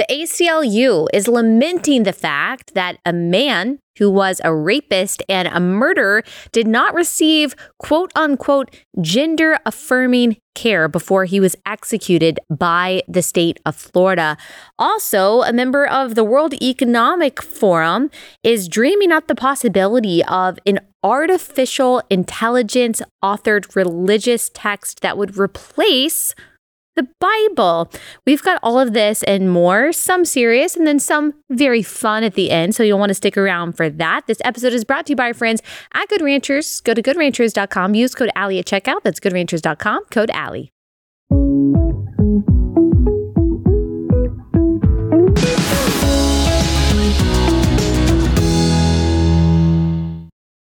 The ACLU is lamenting the fact that a man who was a rapist and a murderer did not receive quote unquote gender affirming care before he was executed by the state of Florida. Also, a member of the World Economic Forum is dreaming up the possibility of an artificial intelligence authored religious text that would replace the Bible. We've got all of this and more, some serious and then some very fun at the end. So you'll want to stick around for that. This episode is brought to you by our friends at Good Ranchers. Go to goodranchers.com. Use code Allie at checkout. That's goodranchers.com. Code Allie.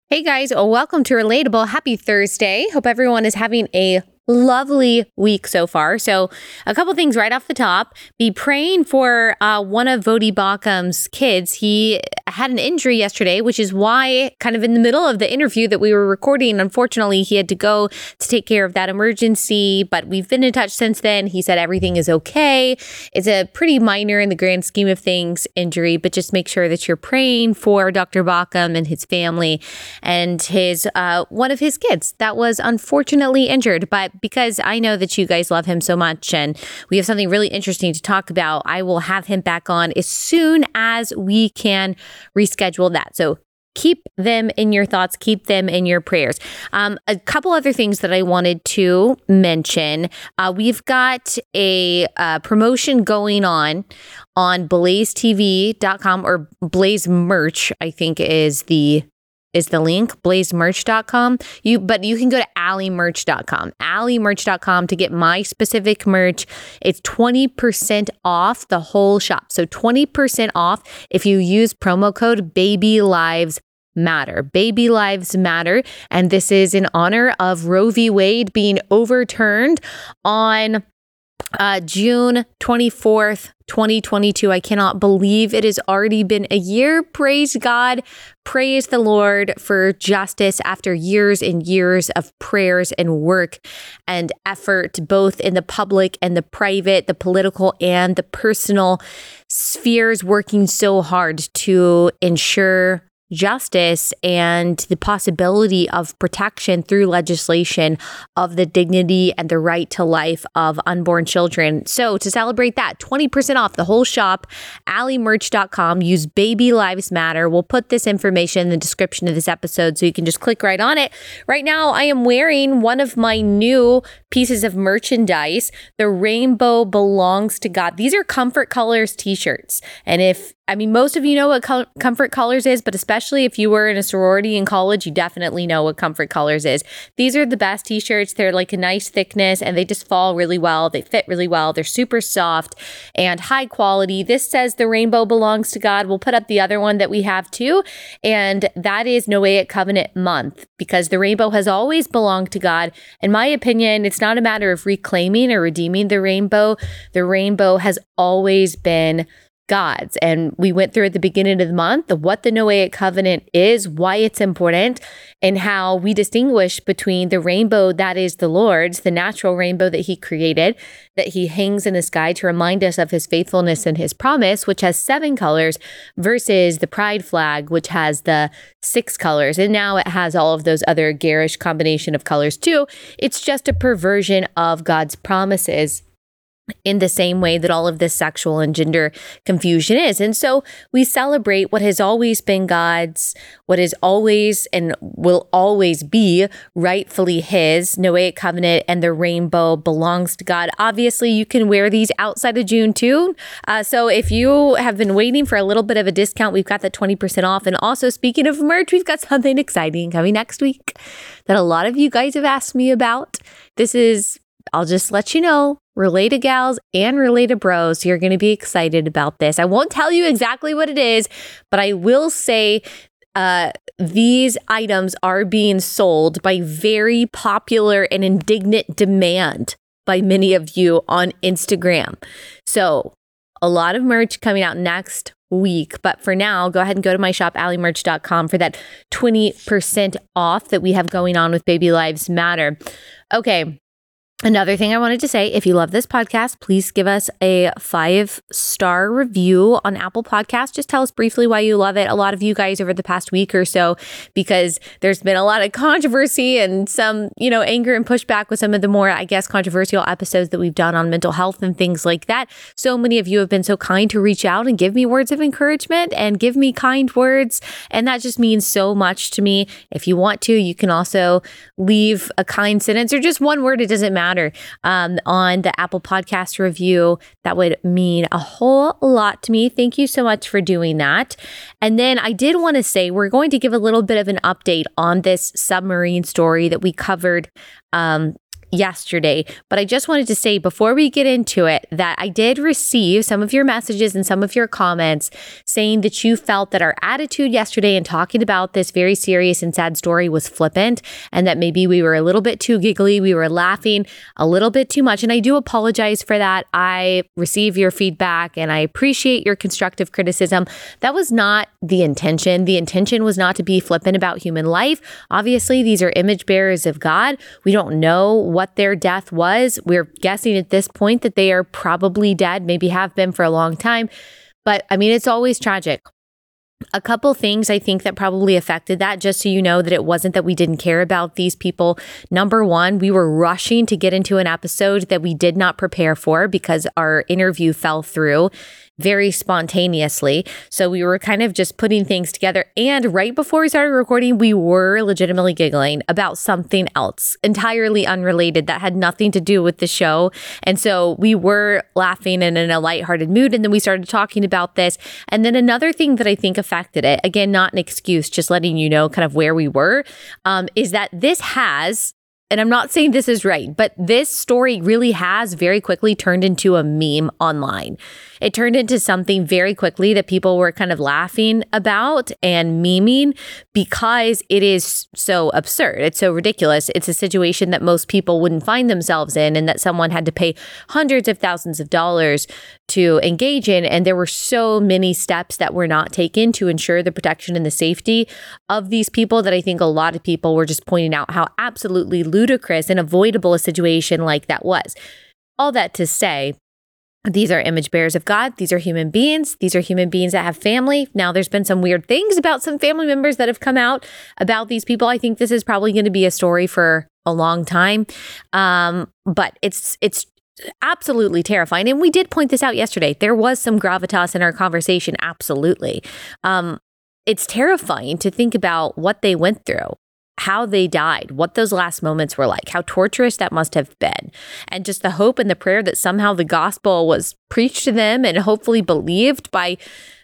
Hey guys, welcome to Relatable. Happy Thursday. Hope everyone is having a lovely week so far. So, a couple things right off the top. Be praying for uh, one of Voddie Baucham's kids. He had an injury yesterday, which is why, kind of in the middle of the interview that we were recording, unfortunately, he had to go to take care of that emergency. But we've been in touch since then. He said everything is okay. It's a pretty minor in the grand scheme of things injury, but just make sure that you're praying for Dr. Baucham and his family and his uh, one of his kids that was unfortunately injured. But because I know that you guys love him so much and we have something really interesting to talk about, I will have him back on as soon as we can reschedule that. So keep them in your thoughts, keep them in your prayers. Um, a couple other things that I wanted to mention. Uh, we've got a uh, promotion going on on blazetv.com or blaze merch, I think is the is the link blazemerch.com you but you can go to alliemerch.com alliemerch.com to get my specific merch it's 20% off the whole shop so 20% off if you use promo code baby lives matter. Baby lives matter. And this is in honor of Roe v. Wade being overturned on uh, June 24th, 2022. I cannot believe it has already been a year. Praise God. Praise the Lord for justice after years and years of prayers and work and effort, both in the public and the private, the political and the personal spheres, working so hard to ensure justice and the possibility of protection through legislation of the dignity and the right to life of unborn children. So, to celebrate that, 20% off the whole shop, alliemerch.com. Use Baby Lives Matter. We'll put this information in the description of this episode so you can just click right on it. Right now, I am wearing one of my new pieces of merchandise. The rainbow belongs to God. These are Comfort Colors t shirts. And if I mean, most of you know what co- Comfort Colors is, but especially if you were in a sorority in college, you definitely know what Comfort Colors is. These are the best t shirts. They're like a nice thickness and they just fall really well. They fit really well. They're super soft and high quality. This says the rainbow belongs to God. We'll put up the other one that we have too. And that is Noahic Covenant Month because the rainbow has always belonged to God. In my opinion, it's not a matter of reclaiming or redeeming the rainbow. The rainbow has always been God's. And we went through at the beginning of the month what the Noahic covenant is, why it's important, and how we distinguish between the rainbow that is the Lord's, the natural rainbow that He created, that He hangs in the sky to remind us of His faithfulness and His promise, which has seven colors, versus the pride flag, which has the six colors. And now it has all of those other garish combination of colors too. It's just a perversion of God's promises in the same way that all of this sexual and gender confusion is. And so we celebrate what has always been God's, what is always and will always be rightfully His. Noahic covenant and the rainbow belongs to God. Obviously, you can wear these outside of June too. Uh, so if you have been waiting for a little bit of a discount, we've got that 20% off. And also, speaking of merch, we've got something exciting coming next week that a lot of you guys have asked me about. This is I'll just let you know, related gals and related bros, So you're going to be excited about this. I won't tell you exactly what it is, but I will say uh, these items are being sold by very popular and indignant demand by many of you on Instagram. So, a lot of merch coming out next week. But for now, go ahead and go to my shop, alliemerch.com, for that 20% off that we have going on with Baby Lives Matter. Okay, Another thing I wanted to say if you love this podcast, please give us a five star review on Apple Podcast. Just tell us briefly why you love it. A lot of you guys over the past week or so, because there's been a lot of controversy and some, you know, anger and pushback with some of the more, I guess, controversial episodes that we've done on mental health and things like that. So many of you have been so kind to reach out and give me words of encouragement and give me kind words. And that just means so much to me. If you want to, you can also leave a kind sentence or just one word. It doesn't matter matter um, on the Apple Podcast review. That would mean a whole lot to me. Thank you so much for doing that. And then I did want to say we're going to give a little bit of an update on this submarine story that we covered um, yesterday. But I just wanted to say before we get into it that I did receive some of your messages and some of your comments saying that you felt that our attitude yesterday in talking about this very serious and sad story was flippant and that maybe we were a little bit too giggly. We were laughing a little bit too much. And I do apologize for that. I receive your feedback and I appreciate your constructive criticism. That was not the intention. The intention was not to be flippant about human life. Obviously, these are image bearers of God. We don't know what their death was. We're guessing at this point that they are probably dead, maybe have been for a long time. But I mean, it's always tragic. A couple things I think that probably affected that, just so you know that it wasn't that we didn't care about these people. Number one, we were rushing to get into an episode that we did not prepare for because our interview fell through very spontaneously. So we were kind of just putting things together. And right before we started recording, we were legitimately giggling about something else entirely unrelated that had nothing to do with the show. And so we were laughing and in a lighthearted mood. And then we started talking about this. And then another thing that I think affected it, again, not an excuse, just letting you know kind of where we were, um, is that this has and I'm not saying this is right, but this story really has very quickly turned into a meme online. It turned into something very quickly that people were kind of laughing about and memeing because it is so absurd. It's so ridiculous. It's a situation that most people wouldn't find themselves in and that someone had to pay hundreds of thousands of dollars to engage in. And there were so many steps that were not taken to ensure the protection and the safety of these people that I think a lot of people were just pointing out how absolutely ludicrous and avoidable a situation like that was. All that to say, these are image bearers of God. These are human beings. These are human beings that have family. Now, there's been some weird things about some family members that have come out about these people. I think this is probably going to be a story for a long time. Um, but it's it's absolutely terrifying. And we did point this out yesterday. There was some gravitas in our conversation. Absolutely. Um, it's terrifying to think about what they went through how they died, what those last moments were like, how torturous that must have been, and just the hope and the prayer that somehow the gospel was preached to them and hopefully believed by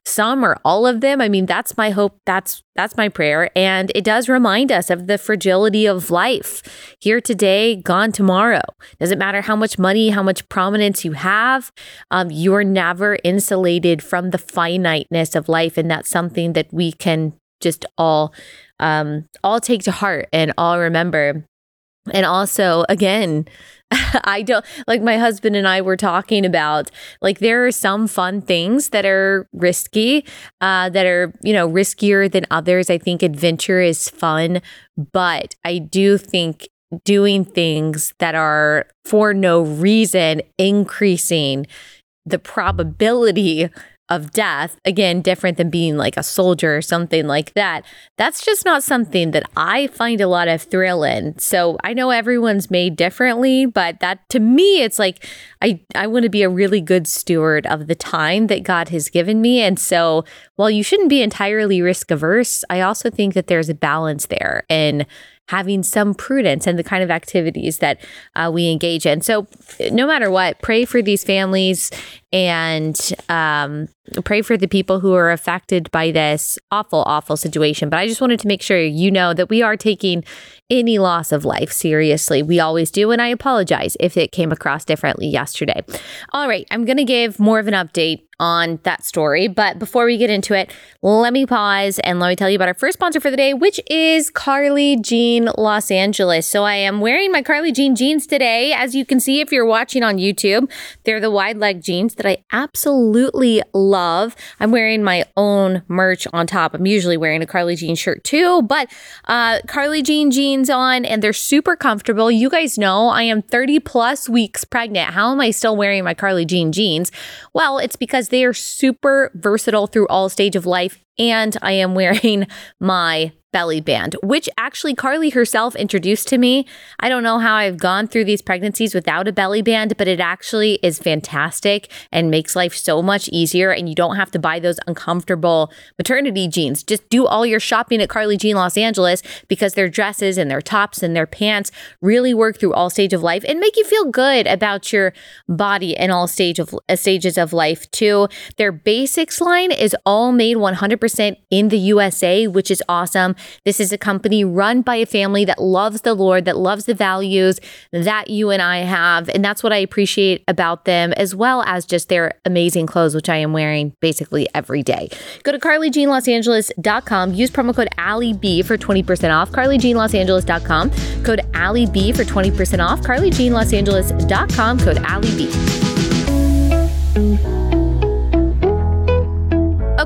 some or all of them. I mean, that's my hope. That's that's my prayer, and it does remind us of the fragility of life. Here today, gone tomorrow. Doesn't matter how much money, how much prominence you have. Um, you're never insulated from the finiteness of life, and that's something that we can just all um, all take to heart and all remember. And also, again, I don't like my husband and I were talking about like there are some fun things that are risky, uh, that are, you know, riskier than others. I think adventure is fun, but I do think doing things that are for no reason increasing the probability of death, again, different than being like a soldier or something like that, that's just not something that I find a lot of thrill in. So I know everyone's made differently, but that to me, it's like I, I want to be a really good steward of the time that God has given me. And so while you shouldn't be entirely risk averse, I also think that there's a balance there. And having some prudence in the kind of activities that uh, we engage in. So, no matter what, pray for these families and um, pray for the people who are affected by this awful, awful situation. But I just wanted to make sure you know that we are taking any loss of life seriously. We always do. And I apologize if it came across differently yesterday. All right, I'm going to give more of an update on that story. But before we get into it, let me pause and let me tell you about our first sponsor for the day, which is Carly Jean Los Angeles. So I am wearing my Carly Jean jeans today. As you can see, if you're watching on YouTube, they're the wide leg jeans that I absolutely love. I'm wearing my own merch on top. I'm usually wearing a Carly Jean shirt too, but uh, Carly Jean jeans on and they're super comfortable. You guys know I am 30 plus weeks pregnant. How am I still wearing my Carly Jean jeans? Well, it's because they are super versatile through all stage of life and I am wearing my belly band, which actually Carly herself introduced to me. I don't know how I've gone through these pregnancies without a belly band, but it actually is fantastic and makes life so much easier. And you don't have to buy those uncomfortable maternity jeans. Just do all your shopping at Carly Jean Los Angeles because their dresses and their tops and their pants really work through all stage of life and make you feel good about your body in all stage of uh, stages of life too. Their basics line is all made 100% in the USA, which is awesome. This is a company run by a family that loves the Lord, that loves the values that you and I have. And that's what I appreciate about them, as well as just their amazing clothes, which I am wearing basically every day. Go to carlyjeanlosangeles.com, use promo code AllieB for 20% off. carlyjeanlosangeles.com, code AllieB for 20% off. carlyjeanlosangeles.com, code AllieB.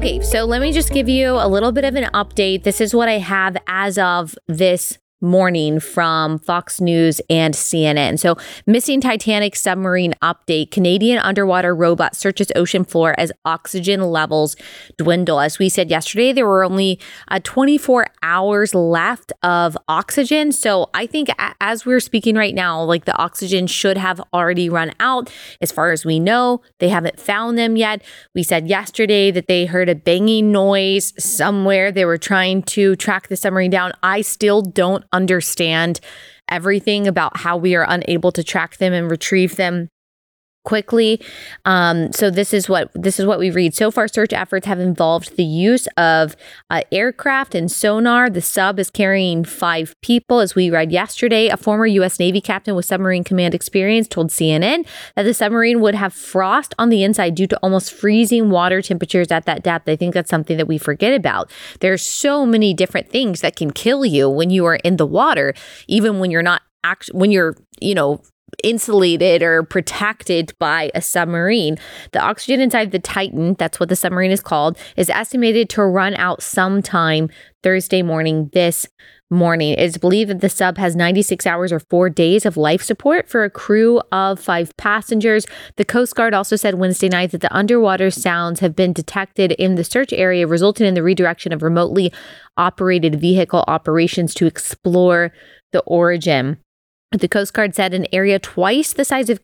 Okay, so let me just give you a little bit of an update. This is what I have as of this morning from Fox News and CNN. So, missing Titanic submarine update. Canadian underwater robot searches ocean floor as oxygen levels dwindle. As we said yesterday, there were only uh, 24 hours left of oxygen. So, I think as we're speaking right now, like the oxygen should have already run out. As far as we know, they haven't found them yet. We said yesterday that they heard a banging noise somewhere. They were trying to track the submarine down. I still don't understand everything about how we are unable to track them and retrieve them quickly. Um, so this is what this is what we read. So far, search efforts have involved the use of uh, aircraft and sonar. The sub is carrying five people, as we read yesterday. A former U.S. Navy captain with submarine command experience told CNN that the submarine would have frost on the inside due to almost freezing water temperatures at that depth. I think that's something that we forget about. There's so many different things that can kill you when you are in the water, even when you're not act when you're you know insulated or protected by a submarine. The oxygen inside the Titan, that's what the submarine is called, is estimated to run out sometime Thursday morning this morning. It is believed that the sub has 96 hours or four days of life support for a crew of five passengers. The Coast Guard also said Wednesday night that the underwater sounds have been detected in the search area, resulting in the redirection of remotely operated vehicle operations to explore the origin. The Coast Guard said an area twice the size of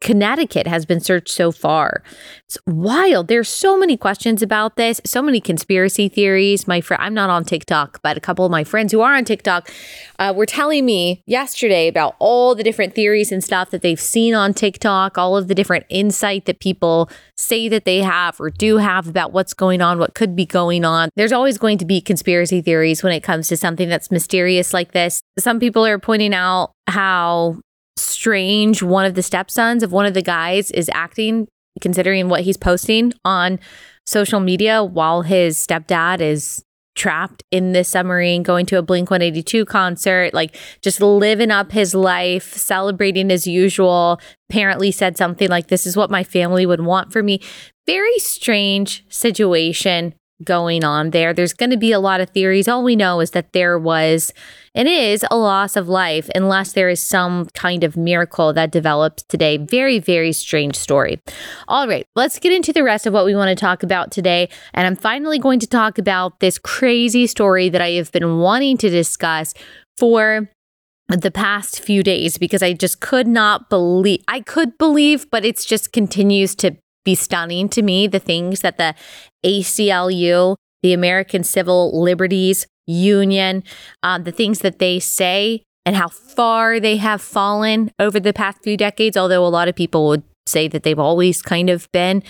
Connecticut has been searched so far. It's wild. There's so many questions about this, so many conspiracy theories. My friend, I'm not on TikTok, but a couple of my friends who are on TikTok uh, were telling me yesterday about all the different theories and stuff that they've seen on TikTok, all of the different insight that people say that they have or do have about what's going on, what could be going on. There's always going to be conspiracy theories when it comes to something that's mysterious like this. Some people are pointing out how strange one of the stepsons of one of the guys is acting, considering what he's posting on social media while his stepdad is trapped in this submarine, going to a Blink 182 concert, like just living up his life, celebrating as usual. Apparently, said something like, This is what my family would want for me. Very strange situation going on there. There's going to be a lot of theories. All we know is that there was and is a loss of life unless there is some kind of miracle that develops today. Very, very strange story. All right, let's get into the rest of what we want to talk about today. And I'm finally going to talk about this crazy story that I have been wanting to discuss for the past few days because I just could not believe I could believe but it's just continues to be stunning to me the things that the ACLU, the American Civil Liberties Union, um, the things that they say and how far they have fallen over the past few decades, although a lot of people would say that they've always kind of been.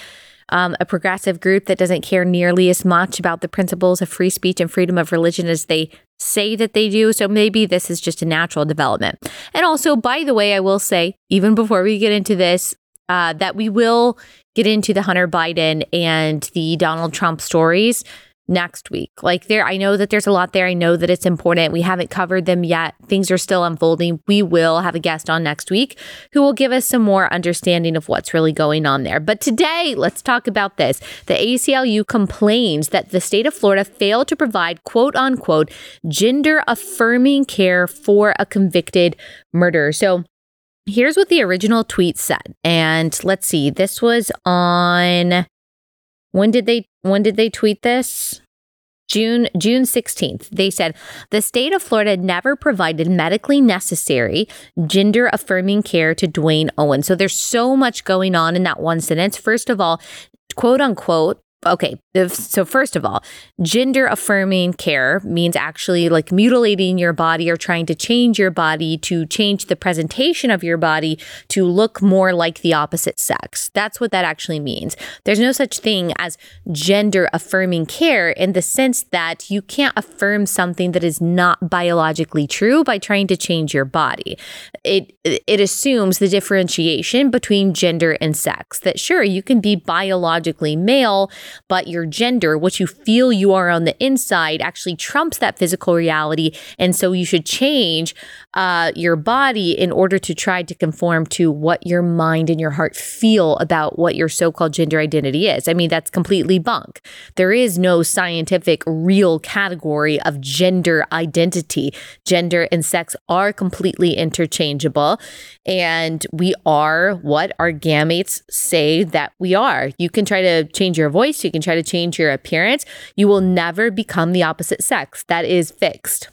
Um, a progressive group that doesn't care nearly as much about the principles of free speech and freedom of religion as they say that they do. So maybe this is just a natural development. And also, by the way, I will say, even before we get into this, uh, that we will get into the Hunter Biden and the Donald Trump stories next week. Like there, I know that there's a lot there. I know that it's important. We haven't covered them yet. Things are still unfolding. We will have a guest on next week who will give us some more understanding of what's really going on there. But today, let's talk about this. The ACLU complains that the state of Florida failed to provide quote unquote gender affirming care for a convicted murderer. So here's what the original tweet said. And let's see, this was on when did they when did they tweet this? June June 16th. They said the state of Florida never provided medically necessary gender affirming care to Duane Owen. So there's so much going on in that one sentence. First of all, quote unquote, okay, so first of all, gender affirming care means actually like mutilating your body or trying to change your body to change the presentation of your body to look more like the opposite sex. That's what that actually means. There's no such thing as gender affirming care in the sense that you can't affirm something that is not biologically true by trying to change your body. It it assumes the differentiation between gender and sex. That sure, you can be biologically male but your gender, what you feel you are on the inside, actually trumps that physical reality. And so you should change uh, your body in order to try to conform to what your mind and your heart feel about what your so called gender identity is. I mean, that's completely bunk. There is no scientific, real category of gender identity. Gender and sex are completely interchangeable. And we are what our gametes say that we are. You can try to change your voice, you can try to change your appearance. You will never become the opposite sex. That is fixed.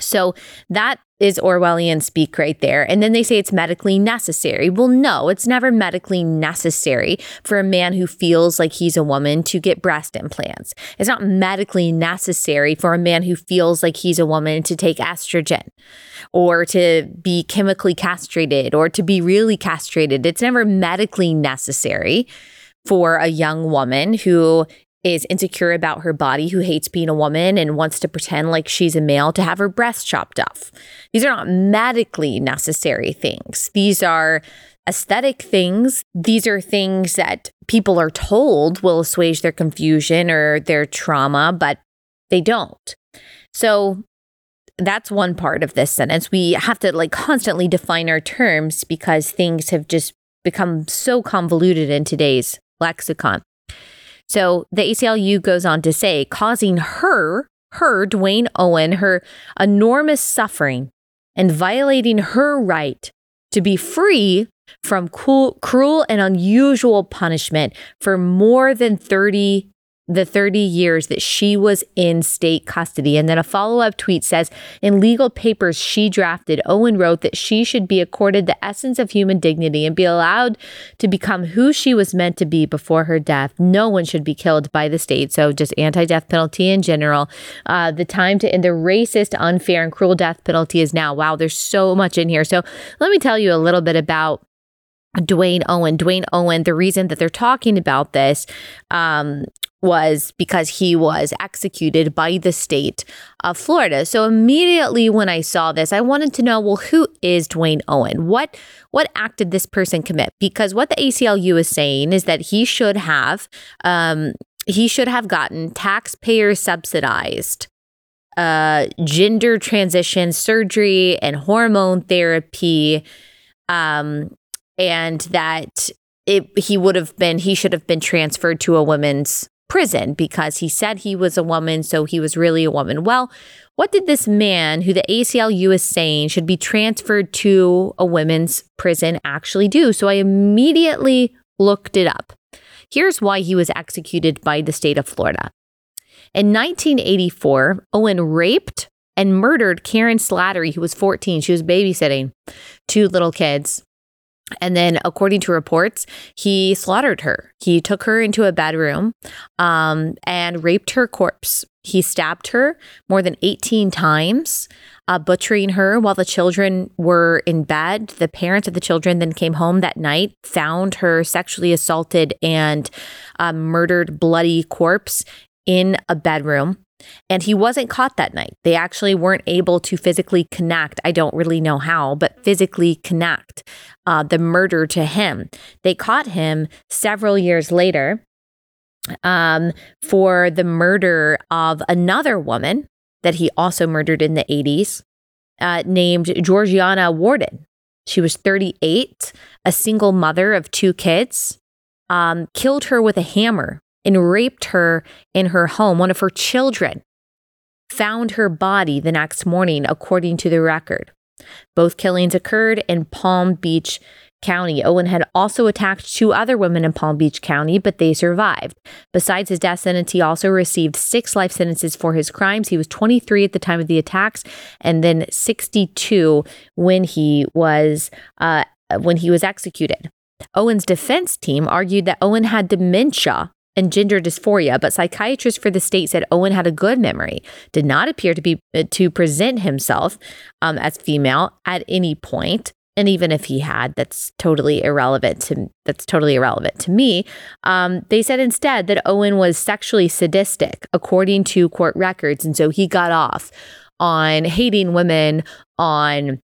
So that is Orwellian speak right there. And then they say it's medically necessary. Well, no, it's never medically necessary for a man who feels like he's a woman to get breast implants. It's not medically necessary for a man who feels like he's a woman to take estrogen or to be chemically castrated or to be really castrated. It's never medically necessary for a young woman who is insecure about her body, who hates being a woman and wants to pretend like she's a male to have her breasts chopped off. These are not medically necessary things. These are aesthetic things. These are things that people are told will assuage their confusion or their trauma, but they don't. So that's one part of this sentence. We have to like constantly define our terms because things have just become so convoluted in today's lexicon. So the ACLU goes on to say, causing her, her, Duane Owen, her enormous suffering and violating her right to be free from cruel and unusual punishment for more than 30 the 30 years that she was in state custody. And then a follow up tweet says In legal papers she drafted, Owen wrote that she should be accorded the essence of human dignity and be allowed to become who she was meant to be before her death. No one should be killed by the state. So, just anti death penalty in general. Uh, the time to end the racist, unfair, and cruel death penalty is now. Wow, there's so much in here. So, let me tell you a little bit about Duane Owen. Duane Owen, the reason that they're talking about this um, was because he was executed by the state of Florida. So immediately when I saw this, I wanted to know, well, who is Duane Owen? What what act did this person commit? Because what the ACLU is saying is that he should have um, he should have gotten taxpayer subsidized uh, gender transition surgery and hormone therapy um, and that it, he would have been he should have been transferred to a women's prison because he said he was a woman, so he was really a woman. Well, what did this man, who the ACLU is saying should be transferred to a women's prison, actually do? So I immediately looked it up. Here's why he was executed by the state of Florida. In 1984, Owen raped and murdered Karen Slattery, who was 14. She was babysitting two little kids. And then, according to reports, he slaughtered her. He took her into a bedroom um, and raped her corpse. He stabbed her more than 18 times, uh, butchering her while the children were in bed. The parents of the children then came home that night, found her sexually assaulted and uh, murdered, bloody corpse in a bedroom. And he wasn't caught that night. They actually weren't able to physically connect. I don't really know how, but physically connect uh, the murder to him. They caught him several years later. um, for the murder of another woman that he also murdered in the 80s, uh, named Georgianna Worden. She was 38, a single mother of two kids, um, killed her with a hammer and raped her in her home. One of her children found her body the next morning, according to the record. Both killings occurred in Palm Beach County. Owen had also attacked two other women in Palm Beach County, but they survived. Besides his death sentence, he also received six life sentences for his crimes. He was 23 at the time of the attacks, and then 62 when he was uh, when he was executed. Owen's defense team argued that Owen had dementia and gender dysphoria, but psychiatrists for the state said Owen had a good memory, did not appear to be uh, to present himself um, as female at any point. And even if he had that's totally irrelevant to that's totally irrelevant to me. Um, they said instead that owen was sexually sadistic according to court records. And so he got off on hating women on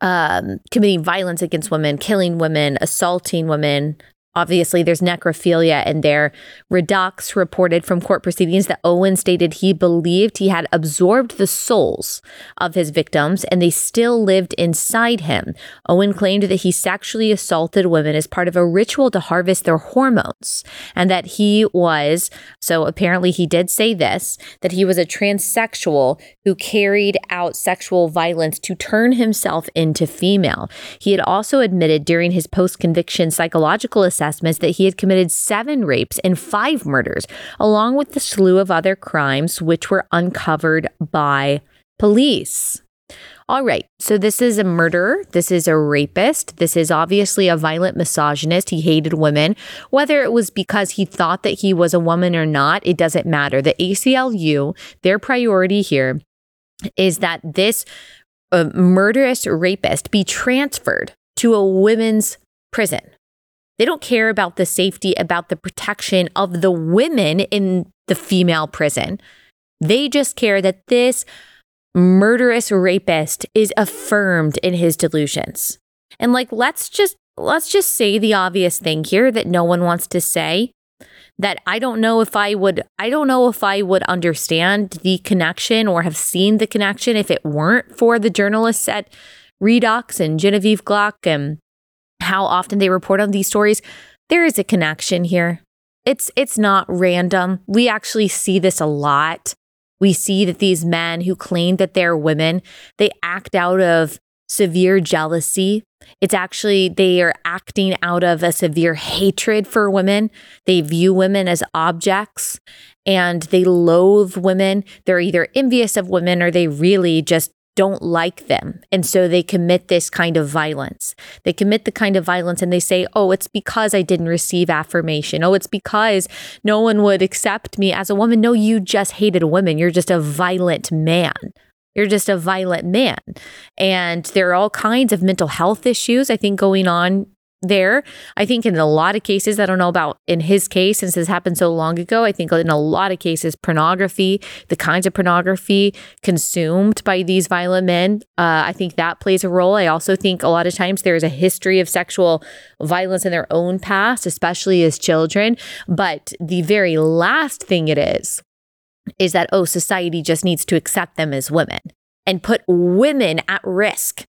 um, committing violence against women killing women assaulting women Obviously, there's necrophilia in there. Reduxx reported from court proceedings that Owen stated he believed he had absorbed the souls of his victims and they still lived inside him. Owen claimed that he sexually assaulted women as part of a ritual to harvest their hormones and that he was, so apparently he did say this, that he was a transsexual who carried out sexual violence to turn himself into female. He had also admitted during his post conviction psychological assessment assessments that he had committed seven rapes and five murders, along with the slew of other crimes which were uncovered by police. All right, so this is a murderer. This is a rapist. This is obviously a violent misogynist. He hated women. Whether it was because he thought that he was a woman or not, it doesn't matter. The ACLU, their priority here is that this uh, murderous rapist be transferred to a women's prison. They don't care about the safety, about the protection of the women in the female prison. They just care that this murderous rapist is affirmed in his delusions. And like let's just let's just say the obvious thing here that no one wants to say that I don't know if I would I don't know if I would understand the connection or have seen the connection if it weren't for the journalists at Reduxx and Genevieve Gluck and how often they report on these stories, there is a connection here. It's it's not random. We actually see this a lot. We see that these men who claim that they're women, they act out of severe jealousy. It's actually they are acting out of a severe hatred for women. They view women as objects and they loathe women. They're either envious of women or they really just don't like them. And so they commit this kind of violence. They commit the kind of violence and they say, oh, it's because I didn't receive affirmation. Oh, it's because no one would accept me as a woman. No, you just hated women. You're just a violent man. You're just a violent man. And there are all kinds of mental health issues, I think, going on there. I think in a lot of cases, I don't know about in his case, since this happened so long ago, I think in a lot of cases, pornography, the kinds of pornography consumed by these violent men, uh, I think that plays a role. I also think a lot of times there is a history of sexual violence in their own past, especially as children. But the very last thing it is, is that, oh, society just needs to accept them as women and put women at risk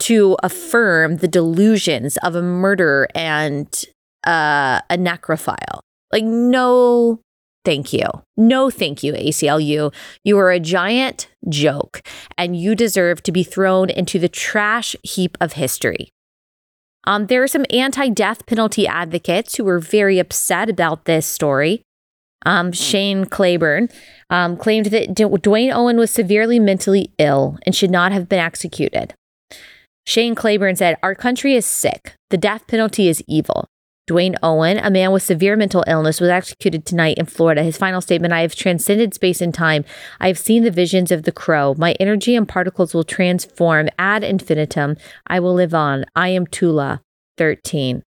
to affirm the delusions of a murderer and uh, a necrophile. Like, no, thank you. No, thank you, ACLU. You are a giant joke and you deserve to be thrown into the trash heap of history. Um, there are some anti death penalty advocates who were very upset about this story. Um, Shane Claiborne um, claimed that Duane Owen was severely mentally ill and should not have been executed. Shane Claiborne said, Our country is sick. The death penalty is evil. Duane Owen, a man with severe mental illness, was executed tonight in Florida. His final statement I have transcended space and time. I have seen the visions of the crow. My energy and particles will transform ad infinitum. I will live on. I am Tula, 13.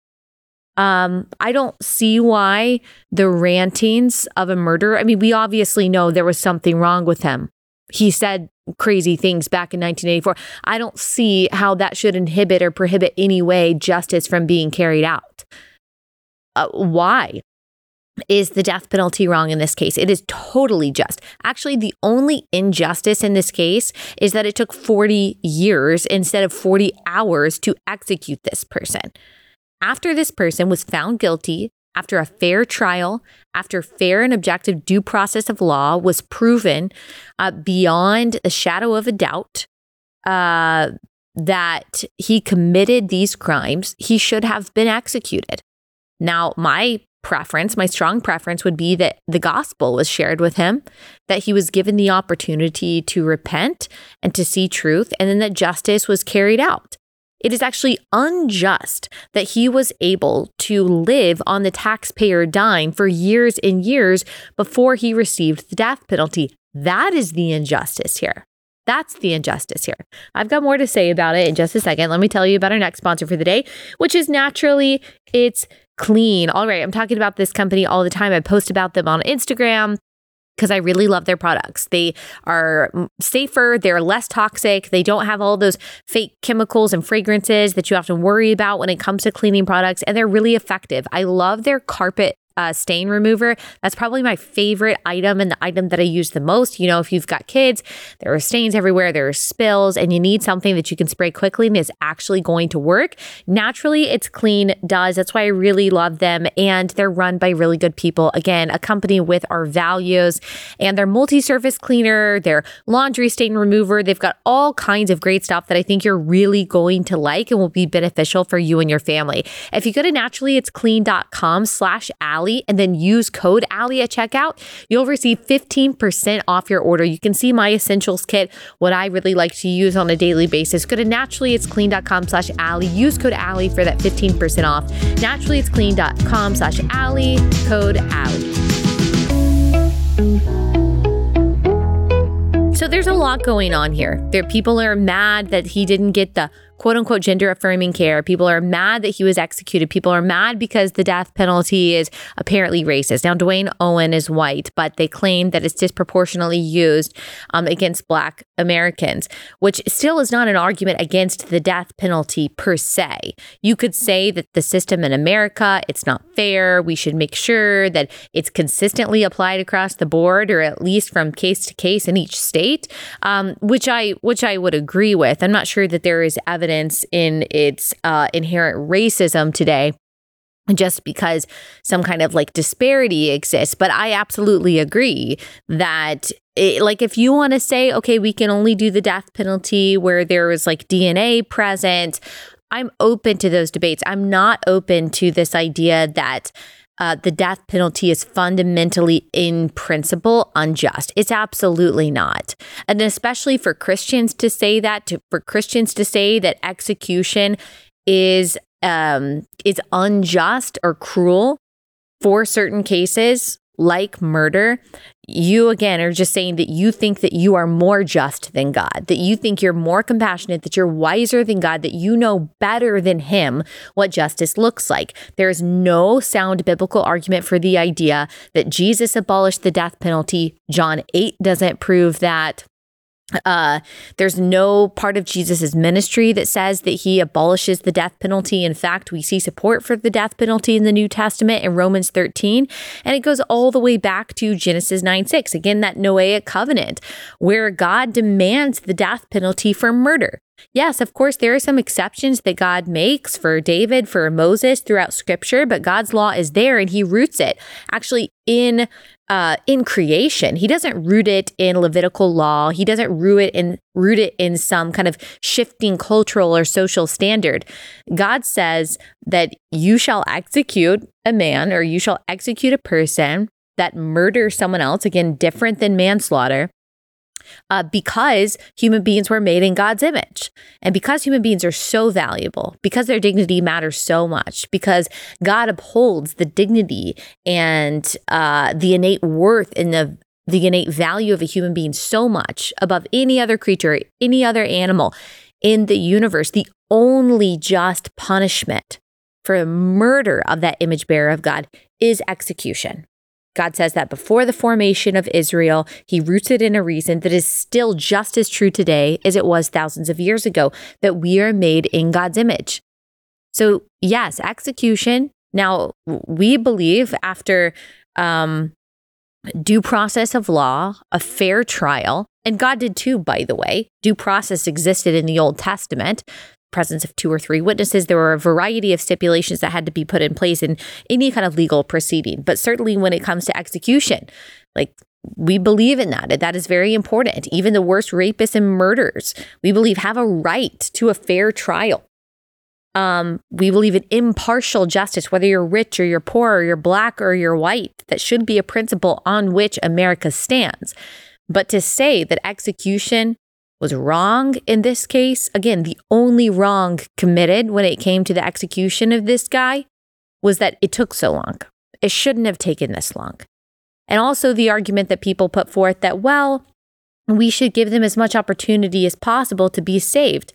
Um, I don't see why the rantings of a murderer. I mean, we obviously know there was something wrong with him. He said crazy things back in 1984. I don't see how that should inhibit or prohibit any way justice from being carried out. Uh, why? is the death penalty wrong in this case? It is totally just. Actually, the only injustice in this case is that it took 40 years instead of 40 hours to execute this person. After this person was found guilty, after a fair trial, after fair and objective due process of law was proven uh, beyond a shadow of a doubt uh, that he committed these crimes, he should have been executed. Now, my preference, my strong preference would be that the gospel was shared with him, that he was given the opportunity to repent and to see truth, and then that justice was carried out. It is actually unjust that he was able to live on the taxpayer dime for years and years before he received the death penalty. That is the injustice here. That's the injustice here. I've got more to say about it in just a second. Let me tell you about our next sponsor for the day, which is naturally it's clean. All right, I'm talking about this company all the time. I post about them on Instagram because I really love their products. They are safer, they're less toxic, they don't have all those fake chemicals and fragrances that you have to worry about when it comes to cleaning products, and they're really effective. I love their carpet uh, stain remover. That's probably my favorite item and the item that I use the most. You know, if you've got kids, there are stains everywhere, there are spills, and you need something that you can spray quickly and is actually going to work. Naturally, it's clean, does. That's why I really love them. And they're run by really good people. Again, a company with our values and their multi surface cleaner, their laundry stain remover. They've got all kinds of great stuff that I think you're really going to like and will be beneficial for you and your family. If you go to naturallyitsclean.com slash Allie and then use code Allie at checkout, you'll receive 15% off your order. You can see my essentials kit, what I really like to use on a daily basis. Go to naturallyitsclean.com slash Allie. Use code Allie for that 15% off. Naturallyitsclean.com slash Allie, code Allie. So there's a lot going on here. There people are mad that he didn't get the quote unquote gender affirming care. People are mad that he was executed. People are mad because the death penalty is apparently racist. Now, Duane Owen is white, but they claim that it's disproportionately used um, against Black Americans, which still is not an argument against the death penalty per se. You could say that the system in America, it's not fair. We should make sure that it's consistently applied across the board, or at least from case to case in each state, um, which I which I would agree with. I'm not sure that there is evidence evidence in its uh, inherent racism today just because some kind of like disparity exists. But I absolutely agree that. It, like if you want to say okay we can only do the death penalty where there is like dna present i'm open to those debates i'm not open to this idea that uh, the death penalty is fundamentally, in principle, unjust. It's absolutely not. And especially for Christians to say that, to, for Christians to say that execution is um, is unjust or cruel for certain cases, like murder, you again are just saying that you think that you are more just than God, that you think you're more compassionate, that you're wiser than God, that you know better than Him what justice looks like. There is no sound biblical argument for the idea that Jesus abolished the death penalty. John 8 doesn't prove that. Uh, there's no part of Jesus's ministry that says that he abolishes the death penalty. In fact, we see support for the death penalty in the New Testament in Romans 13. And it goes all the way back to Genesis 9 6. Again, that Noahic covenant where God demands the death penalty for murder. Yes, of course, there are some exceptions that God makes for David, for Moses throughout scripture, but God's law is there and he roots it actually in uh, in creation. He doesn't root it in Levitical law. He doesn't root it in root it in some kind of shifting cultural or social standard. God says that you shall execute a man or you shall execute a person that murders someone else, again, different than manslaughter, uh, because human beings were made in God's image. And because human beings are so valuable, because their dignity matters so much, because God upholds the dignity and uh, the innate worth and the the innate value of a human being so much above any other creature, any other animal in the universe, the only just punishment for the murder of that image bearer of God is execution. God says that before the formation of Israel, he roots it in a reason that is still just as true today as it was thousands of years ago, that we are made in God's image. So, yes, execution. Now, we believe after um, due process of law, a fair trial, and God did too, by the way. Due process existed in the Old Testament, presence of two or three witnesses. There were a variety of stipulations that had to be put in place in any kind of legal proceeding. But certainly when it comes to execution, like we believe in that. That is very important. Even the worst rapists and murderers, we believe, have a right to a fair trial. Um, we believe in impartial justice, whether you're rich or you're poor or you're black or you're white. That should be a principle on which America stands. But to say that execution was wrong in this case, again, the only wrong committed when it came to the execution of this guy was that it took so long. It shouldn't have taken this long. And also the argument that people put forth that, well, we should give them as much opportunity as possible to be saved.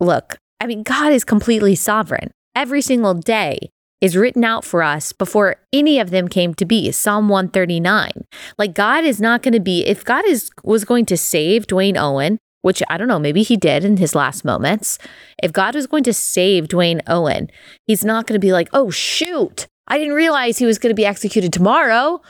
Look, I mean, God is completely sovereign. Every single day is written out for us before any of them came to be. Psalm 139. Like God is not going to be if God is was going to save Duane Owen, which I don't know, maybe he did in his last moments. If God was going to save Duane Owen, he's not going to be like, "Oh shoot, I didn't realize he was going to be executed tomorrow."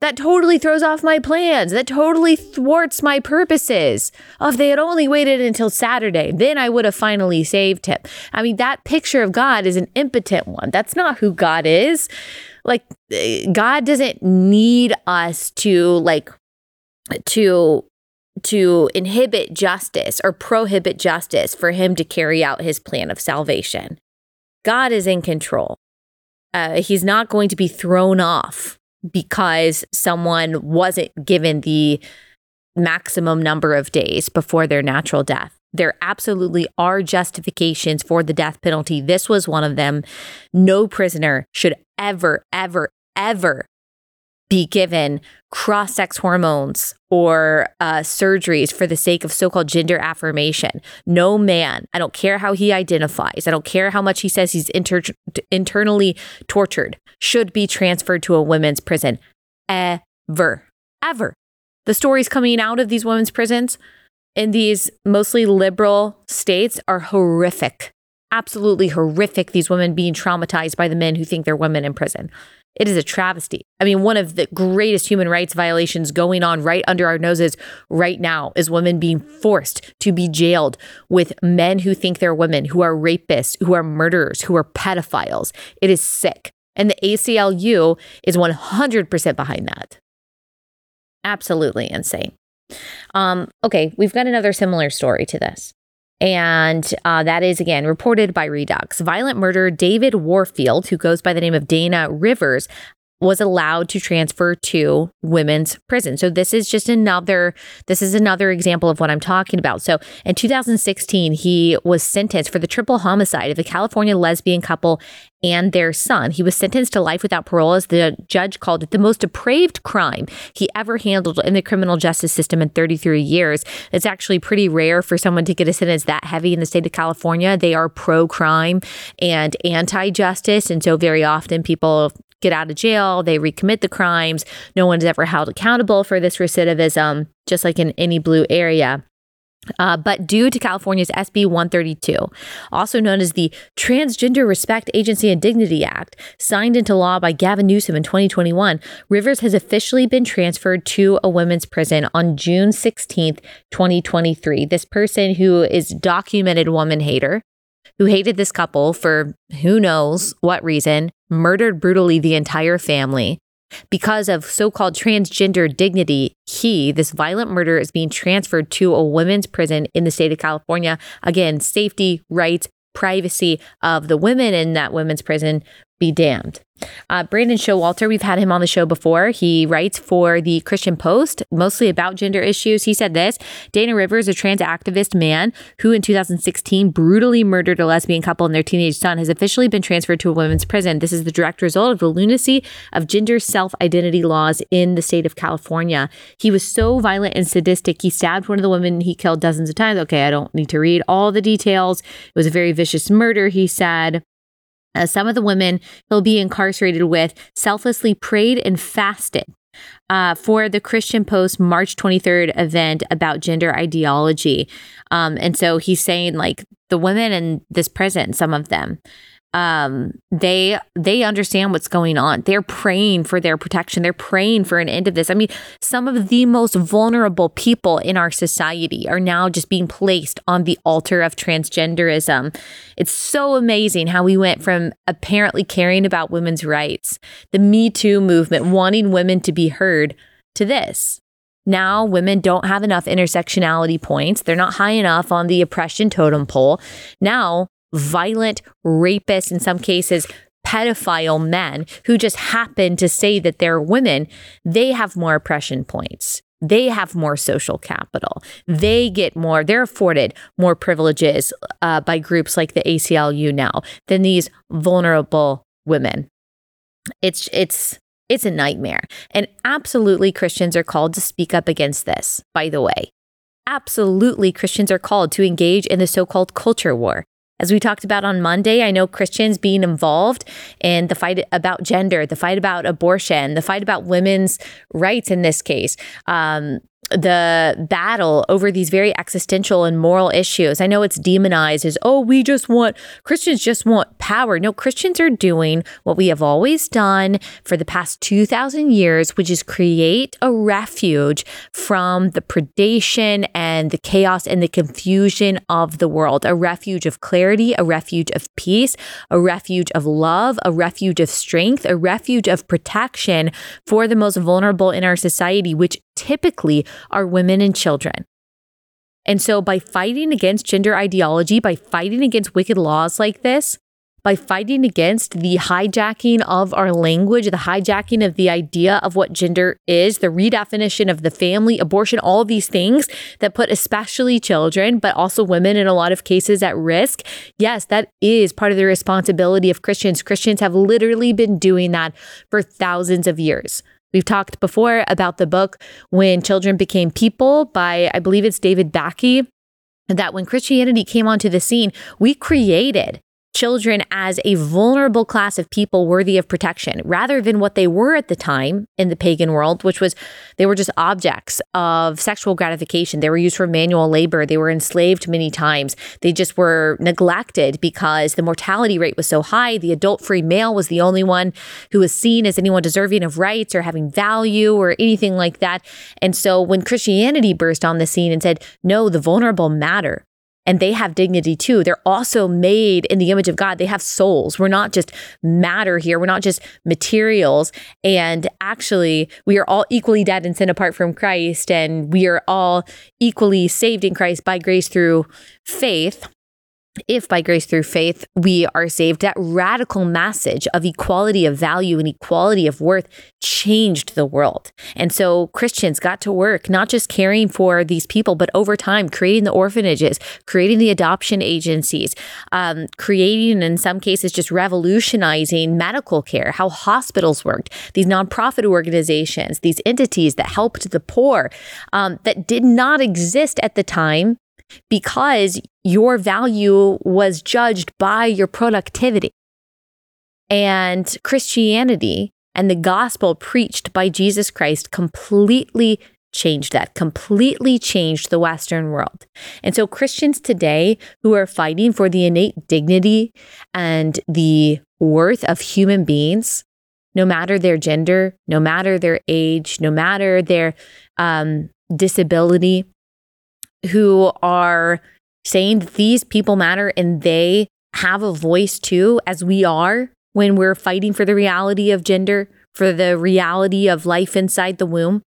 That totally throws off my plans. That totally thwarts my purposes. Oh, if they had only waited until Saturday, then I would have finally saved him. I mean, that picture of God is an impotent one. That's not who God is. Like, God doesn't need us to, like, to to inhibit justice or prohibit justice for him to carry out his plan of salvation. God is in control. Uh, he's not going to be thrown off because someone wasn't given the maximum number of days before their natural death. There absolutely are justifications for the death penalty. This was one of them. No prisoner should ever, ever, ever be given cross sex hormones or uh, surgeries for the sake of so called gender affirmation. No man, I don't care how he identifies, I don't care how much he says he's inter- internally tortured, should be transferred to a women's prison ever. Ever. The stories coming out of these women's prisons in these mostly liberal states are horrific. Absolutely horrific. These women being traumatized by the men who think they're women in prison. It is a travesty. I mean, one of the greatest human rights violations going on right under our noses right now is women being forced to be jailed with men who think they're women, who are rapists, who are murderers, who are pedophiles. It is sick. And the ACLU is 100% behind that. Absolutely insane. Um, okay, we've got another similar story to this. And uh, that is again reported by Reduxx. Violent murderer David Warfield, who goes by the name of Dana Rivers, was allowed to transfer to women's prison. So this is just another this is another example of what I'm talking about. So in 2016 he was sentenced for the triple homicide of a California lesbian couple and their son. He was sentenced to life without parole as the judge called it the most depraved crime he ever handled in the criminal justice system in 33 years. It's actually pretty rare for someone to get a sentence that heavy in the state of California. They are pro crime and anti justice. And so very often people get out of jail, they recommit the crimes. No one's ever held accountable for this recidivism, just like in any blue area. Uh, but due to California's SB 132, also known as the Transgender Respect Agency and Dignity Act, signed into law by Gavin Newsom in 2021, Rivers has officially been transferred to a women's prison on June 16th, 2023. This person who is documented woman hater, who hated this couple for who knows what reason, murdered brutally the entire family. Because of so called transgender dignity, he, this violent murderer, is being transferred to a women's prison in the state of California. Again, safety, rights, privacy of the women in that women's prison be damned. Uh, Brandon Showalter, we've had him on the show before. He writes for the Christian Post, mostly about gender issues. He said this Dana Rivers, a trans activist man who in 2016 brutally murdered a lesbian couple and their teenage son, has officially been transferred to a women's prison. This is the direct result of the lunacy of gender self identity laws in the state of California. He was so violent and sadistic, he stabbed one of the women he killed dozens of times. Okay, I don't need to read all the details. It was a very vicious murder, he said. Uh, some of the women he'll be incarcerated with selflessly prayed and fasted uh, for the Christian Post March 23rd event about gender ideology. Um, and so he's saying, like, the women in this prison, some of them, um they they understand what's going on. They're praying for their protection. They're praying for an end of this. I mean some of the most vulnerable people in our society are now just being placed on the altar of transgenderism. It's so amazing how we went from apparently caring about women's rights the me too movement wanting women to be heard to this. Now women don't have enough intersectionality points. They're not high enough on the oppression totem pole. Now violent rapists, in some cases, pedophile men who just happen to say that they're women, they have more oppression points. They have more social capital. They get more, they're afforded more privileges uh, by groups like the ACLU now than these vulnerable women. It's, it's, it's a nightmare. And absolutely, Christians are called to speak up against this, by the way. Absolutely, Christians are called to engage in the so called culture war. As we talked about on Monday, I know Christians being involved in the fight about gender, the fight about abortion, the fight about women's rights in this case, um, the battle over these very existential and moral issues. I know it's demonized as, oh, we just want, Christians just want power. No, Christians are doing what we have always done for the past 2,000 years, which is create a refuge from the predation and the chaos and the confusion of the world, a refuge of clarity, a refuge of peace, a refuge of love, a refuge of strength, a refuge of protection for the most vulnerable in our society, which typically are women and children. And so, by fighting against gender ideology, by fighting against wicked laws like this, by fighting against the hijacking of our language, the hijacking of the idea of what gender is, the redefinition of the family, abortion, all these things that put especially children, but also women in a lot of cases at risk. Yes, that is part of the responsibility of Christians. Christians have literally been doing that for thousands of years. We've talked before about the book When Children Became People by, I believe it's David Bakke. That when Christianity came onto the scene, we created children as a vulnerable class of people worthy of protection rather than what they were at the time in the pagan world, which was they were just objects of sexual gratification. They were used for manual labor. They were enslaved many times. They just were neglected because the mortality rate was so high. The adult free male was the only one who was seen as anyone deserving of rights or having value or anything like that. And so when Christianity burst on the scene and said, no, the vulnerable matter, and they have dignity too. They're also made in the image of God. They have souls. We're not just matter here. We're not just materials. And actually, we are all equally dead in sin apart from Christ. And we are all equally saved in Christ by grace through faith if by grace through faith we are saved, that radical message of equality of value and equality of worth changed the world. And so Christians got to work not just caring for these people, but over time creating the orphanages, creating the adoption agencies, um, creating, in some cases, just revolutionizing medical care, how hospitals worked, these nonprofit organizations, these entities that helped the poor um, that did not exist at the time because your value was judged by your productivity. And Christianity and the gospel preached by Jesus Christ completely changed that, completely changed the Western world. And so, Christians today who are fighting for the innate dignity and the worth of human beings, no matter their gender, no matter their age, no matter their um, disability, who are saying that these people matter and they have a voice too, as we are when we're fighting for the reality of gender, for the reality of life inside the womb.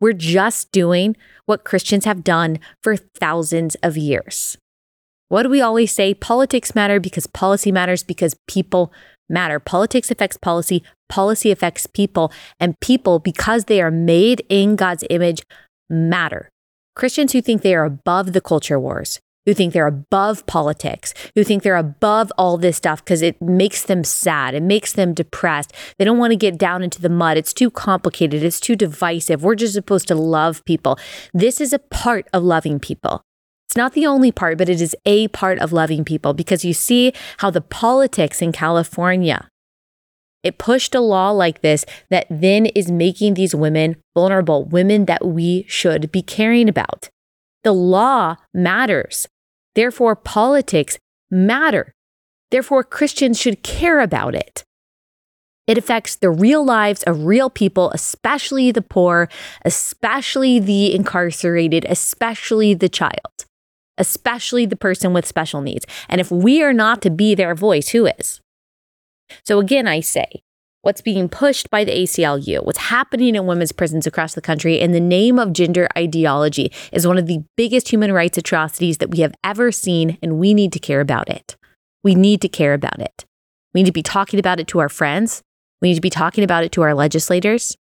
We're just doing what Christians have done for thousands of years. What do we always say? Politics matter because policy matters because people matter. Politics affects policy, policy affects people, and people, because they are made in God's image, matter. Christians who think they are above the culture wars, who think they're above politics, who think they're above all this stuff because it makes them sad, it makes them depressed. They don't want to get down into the mud. It's too complicated, it's too divisive. We're just supposed to love people. This is a part of loving people. It's not the only part, but it is a part of loving people because you see how the politics in California it pushed a law like this that then is making these women vulnerable, women that we should be caring about. The law matters. Therefore, politics matter. Therefore, Christians should care about it. It affects the real lives of real people, especially the poor, especially the incarcerated, especially the child, especially the person with special needs. And if we are not to be their voice, who is? So again, I say, what's being pushed by the ACLU, what's happening in women's prisons across the country in the name of gender ideology is one of the biggest human rights atrocities that we have ever seen, and we need to care about it. We need to care about it. We need to be talking about it to our friends. We need to be talking about it to our legislators.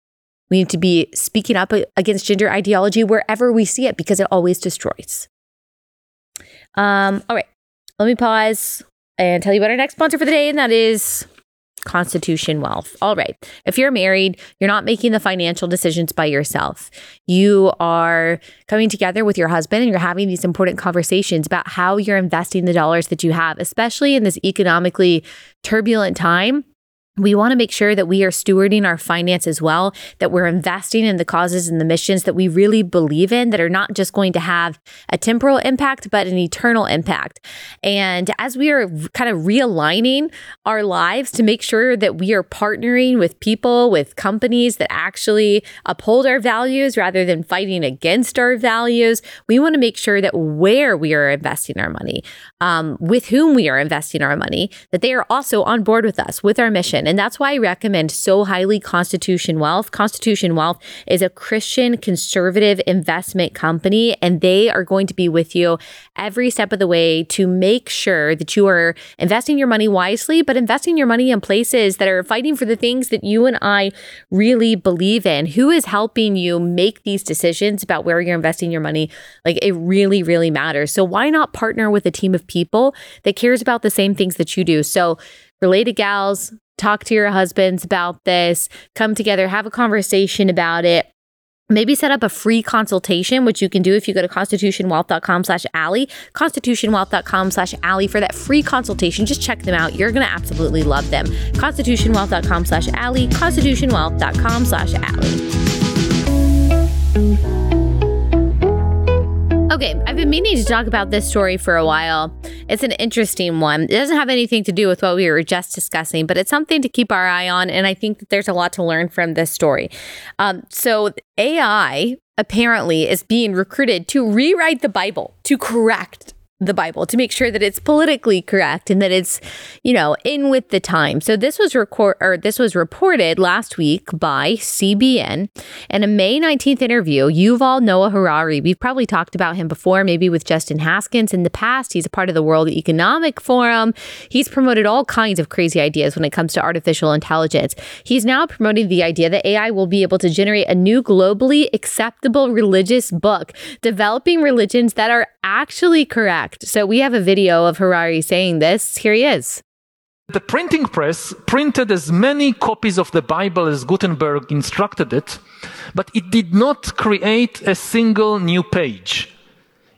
We need to be speaking up against gender ideology wherever we see it because it always destroys. Um, all right, let me pause and tell you about our next sponsor for the day, and that is Constitution Wealth. All right. If you're married, you're not making the financial decisions by yourself. You are coming together with your husband and you're having these important conversations about how you're investing the dollars that you have, especially in this economically turbulent time we want to make sure that we are stewarding our finances well, that we're investing in the causes and the missions that we really believe in that are not just going to have a temporal impact, but an eternal impact. And as we are kind of realigning our lives to make sure that we are partnering with people, with companies that actually uphold our values rather than fighting against our values, we want to make sure that where we are investing our money, um, with whom we are investing our money, that they are also on board with us, with our mission and that's why I recommend so highly Constitution Wealth. Constitution Wealth is a Christian conservative investment company, and they are going to be with you every step of the way to make sure that you are investing your money wisely, but investing your money in places that are fighting for the things that you and I really believe in. Who is helping you make these decisions about where you're investing your money? Like it really, really matters. So why not partner with a team of people that cares about the same things that you do? So related gals, talk to your husbands about this, come together, have a conversation about it. Maybe set up a free consultation, which you can do if you go to constitutionwealth.com slash Allie, constitutionwealth.com slash Allie for that free consultation. Just check them out. You're going to absolutely love them. Constitutionwealth.com slash Allie, constitutionwealth.com slash Allie. Okay, I've been meaning to talk about this story for a while. It's an interesting one. It doesn't have anything to do with what we were just discussing, but it's something to keep our eye on. And I think that there's a lot to learn from this story. Um, so, AI apparently is being recruited to rewrite the Bible, to correct the Bible to make sure that it's politically correct and that it's, you know, in with the time. So this was record or this was reported last week by CBN in a May 19th interview. You've Yuval Noah Harari, we've probably talked about him before, maybe with Justin Haskins in the past. He's a part of the World Economic Forum. He's promoted all kinds of crazy ideas when it comes to artificial intelligence. He's now promoting the idea that AI will be able to generate a new globally acceptable religious book, developing religions that are actually correct. So we have a video of Harari saying this. Here he is. The printing press printed as many copies of the Bible as Gutenberg instructed it, but it did not create a single new page.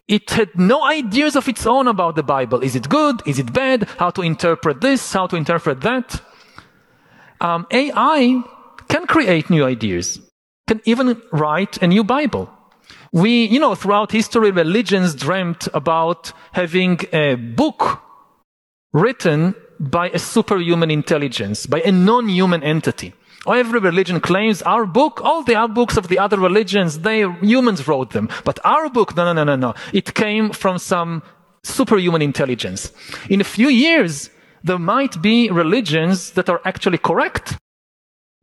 It had no ideas of its own about the Bible. Is it good? Is it bad? How to interpret this? How to interpret that? Um, AI can create new ideas, can even write a new Bible. We, you know, throughout history, religions dreamt about having a book written by a superhuman intelligence, by a non-human entity. Every religion claims our book, all the other books of the other religions, they, humans wrote them. But our book, no, no, no, no, no. It came from some superhuman intelligence. In a few years, there might be religions that are actually correct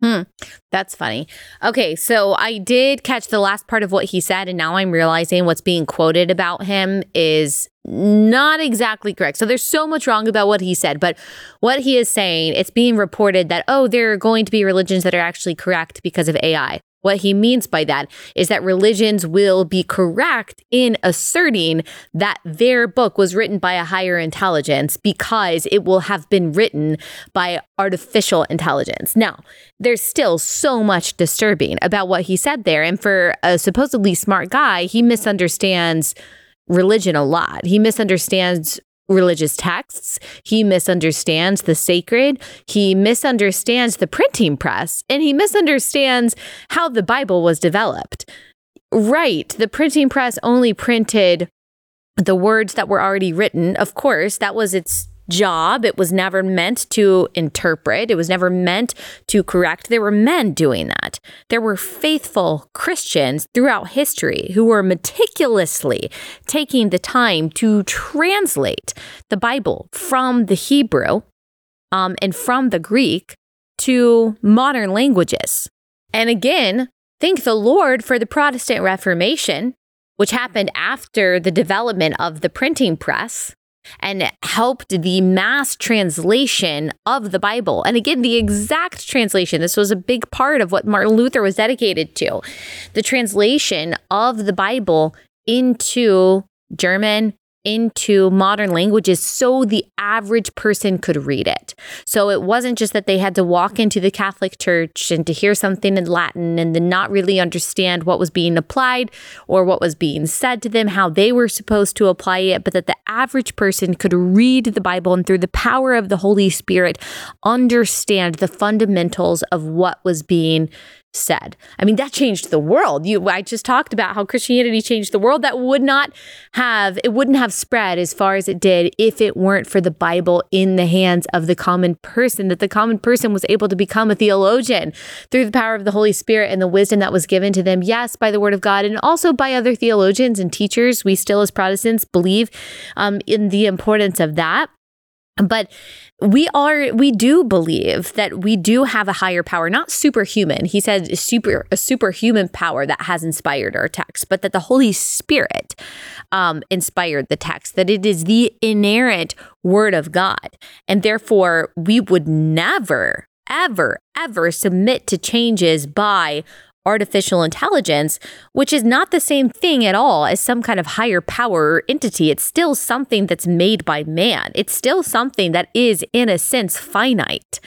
Hmm. That's funny. Okay, so I did catch the last part of what he said, and now I'm realizing what's being quoted about him is not exactly correct. So there's so much wrong about what he said, but what he is saying, it's being reported that, oh, there are going to be religions that are actually correct because of AI. What he means by that is that religions will be correct in asserting that their book was written by a higher intelligence because it will have been written by artificial intelligence. Now, there's still so much disturbing about what he said there. And for a supposedly smart guy, he misunderstands religion a lot. He misunderstands religious texts. He misunderstands the sacred. He misunderstands the printing press and he misunderstands how the Bible was developed. Right. The printing press only printed the words that were already written. Of course, that was its job. It was never meant to interpret. It was never meant to correct. There were men doing that. There were faithful Christians throughout history who were meticulously taking the time to translate the Bible from the Hebrew um, and from the Greek to modern languages. And again, thank the Lord for the Protestant Reformation, which happened after the development of the printing press and helped the mass translation of the Bible. And again, the exact translation, this was a big part of what Martin Luther was dedicated to the translation of the Bible into German, into modern languages so the average person could read it. So it wasn't just that they had to walk into the Catholic Church and to hear something in Latin and then not really understand what was being applied or what was being said to them, how they were supposed to apply it, but that the average person could read the Bible and through the power of the Holy Spirit understand the fundamentals of what was being said. I mean, that changed the world. You I just talked about how Christianity changed the world. That would not have it wouldn't have spread as far as it did if it weren't for the Bible in the hands of the common person, that the common person was able to become a theologian through the power of the Holy Spirit and the wisdom that was given to them, yes, by the word of God and also by other theologians and teachers. We still as Protestants believe um, in the importance of that. But we are we do believe that we do have a higher power, not superhuman. He said super a superhuman power that has inspired our text, but that the Holy Spirit um, inspired the text. That it is the inerrant Word of God, and therefore we would never, ever, ever submit to changes by artificial intelligence, which is not the same thing at all as some kind of higher power or entity. It's still something that's made by man. It's still something that is, in a sense, finite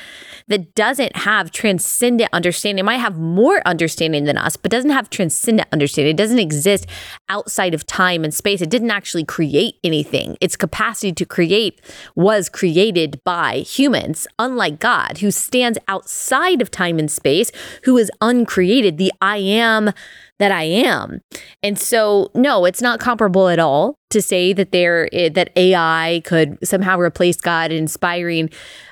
that doesn't have transcendent understanding. It might have more understanding than us, but doesn't have transcendent understanding. It doesn't exist outside of time and space. It didn't actually create anything. Its capacity to create was created by humans, unlike God, who stands outside of time and space, who is uncreated, the I am that I am. And so, no, it's not comparable at all to say that there eh, that AI could somehow replace God, inspiring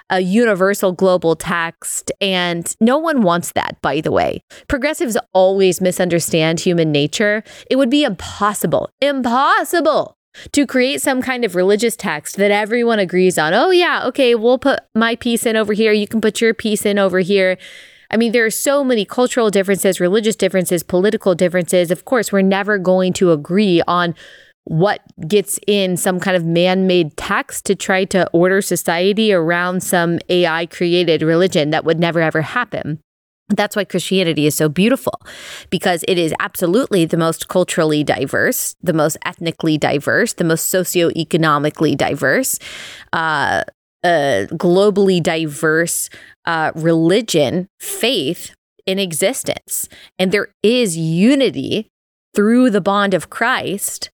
a universal global text. And no one wants that, by the way. Progressives always misunderstand human nature. It would be impossible, impossible to create some kind of religious text that everyone agrees on. Oh, yeah, okay, we'll put my piece in over here. You can put your piece in over here. I mean, there are so many cultural differences, religious differences, political differences. Of course, we're never going to agree on what gets in some kind of man made text to try to order society around some AI created religion. That would never ever happen. That's why Christianity is so beautiful because it is absolutely the most culturally diverse, the most ethnically diverse, the most socioeconomically diverse, uh, globally diverse uh, religion, faith in existence. And there is unity through the bond of Christ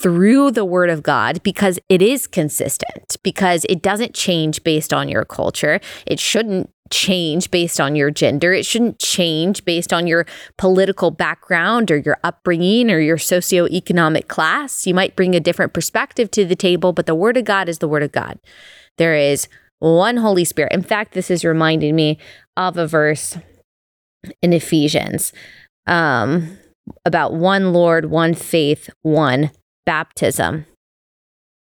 through the word of God because it is consistent, because it doesn't change based on your culture. It shouldn't change based on your gender. It shouldn't change based on your political background or your upbringing or your socioeconomic class. You might bring a different perspective to the table, but the word of God is the word of God. There is one Holy Spirit. In fact, this is reminding me of a verse in Ephesians um, about one Lord, one faith, one baptism.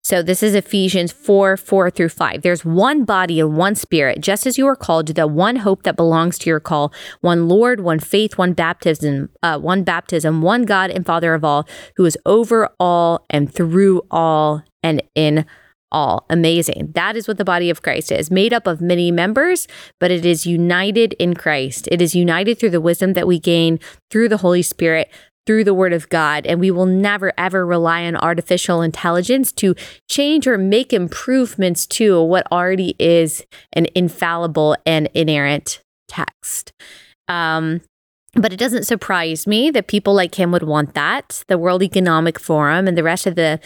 So this is Ephesians 4 4 through 5. There's one body and one spirit, just as you are called to the one hope that belongs to your call, one Lord, one faith, one baptism, uh, one baptism, one God and Father of all, who is over all and through all and in all. Amazing. That is what the body of Christ is made up of many members, but it is united in Christ. It is united through the wisdom that we gain through the Holy Spirit through the word of God. And we will never, ever rely on artificial intelligence to change or make improvements to what already is an infallible and inerrant text. Um, but it doesn't surprise me that people like him would want that. The World Economic Forum and the rest of the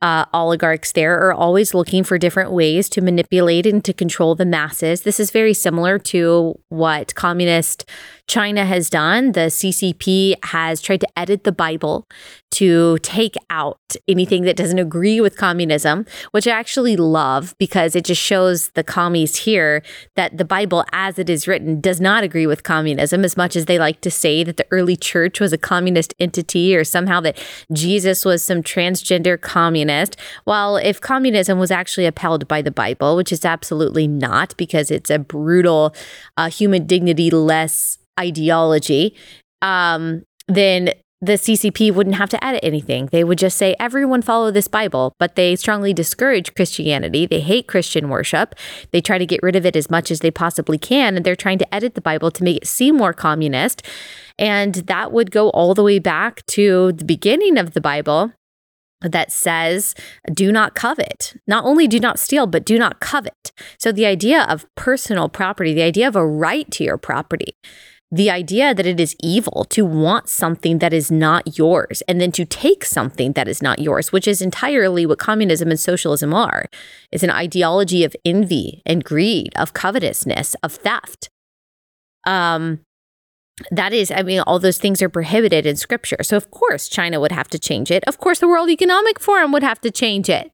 uh, oligarchs there are always looking for different ways to manipulate and to control the masses. This is very similar to what communist China has done. The CCP has tried to edit the Bible to take out anything that doesn't agree with communism, which I actually love because it just shows the commies here that the Bible, as it is written, does not agree with communism as much as they like to say that the early church was a communist entity or somehow that Jesus was some transgender communist. Well, if communism was actually upheld by the Bible, which is absolutely not because it's a brutal, uh, human dignity less ideology, um, then the CCP wouldn't have to edit anything. They would just say, everyone follow this Bible, but they strongly discourage Christianity. They hate Christian worship. They try to get rid of it as much as they possibly can. And they're trying to edit the Bible to make it seem more communist. And that would go all the way back to the beginning of the Bible that says, do not covet. Not only do not steal, but do not covet. So the idea of personal property, the idea of a right to your property, the idea that it is evil to want something that is not yours and then to take something that is not yours, which is entirely what communism and socialism are, is an ideology of envy and greed, of covetousness, of theft. Um, that is, I mean, all those things are prohibited in scripture. So, of course, China would have to change it. Of course, the World Economic Forum would have to change it.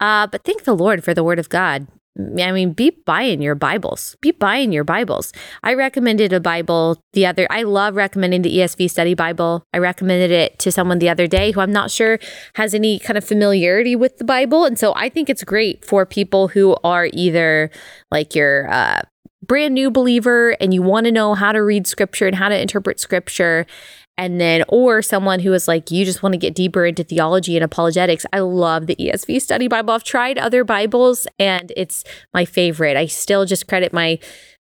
Uh, but thank the Lord for the word of God. I mean, be buying your Bibles. Be buying your Bibles. I recommended a Bible the other. I love recommending the ESV Study Bible. I recommended it to someone the other day who I'm not sure has any kind of familiarity with the Bible, and so I think it's great for people who are either like your uh, brand new believer and you want to know how to read Scripture and how to interpret Scripture, and then or someone who is like you just want to get deeper into theology and apologetics. I love the esv study bible. I've tried other bibles and it's my favorite. I still just credit my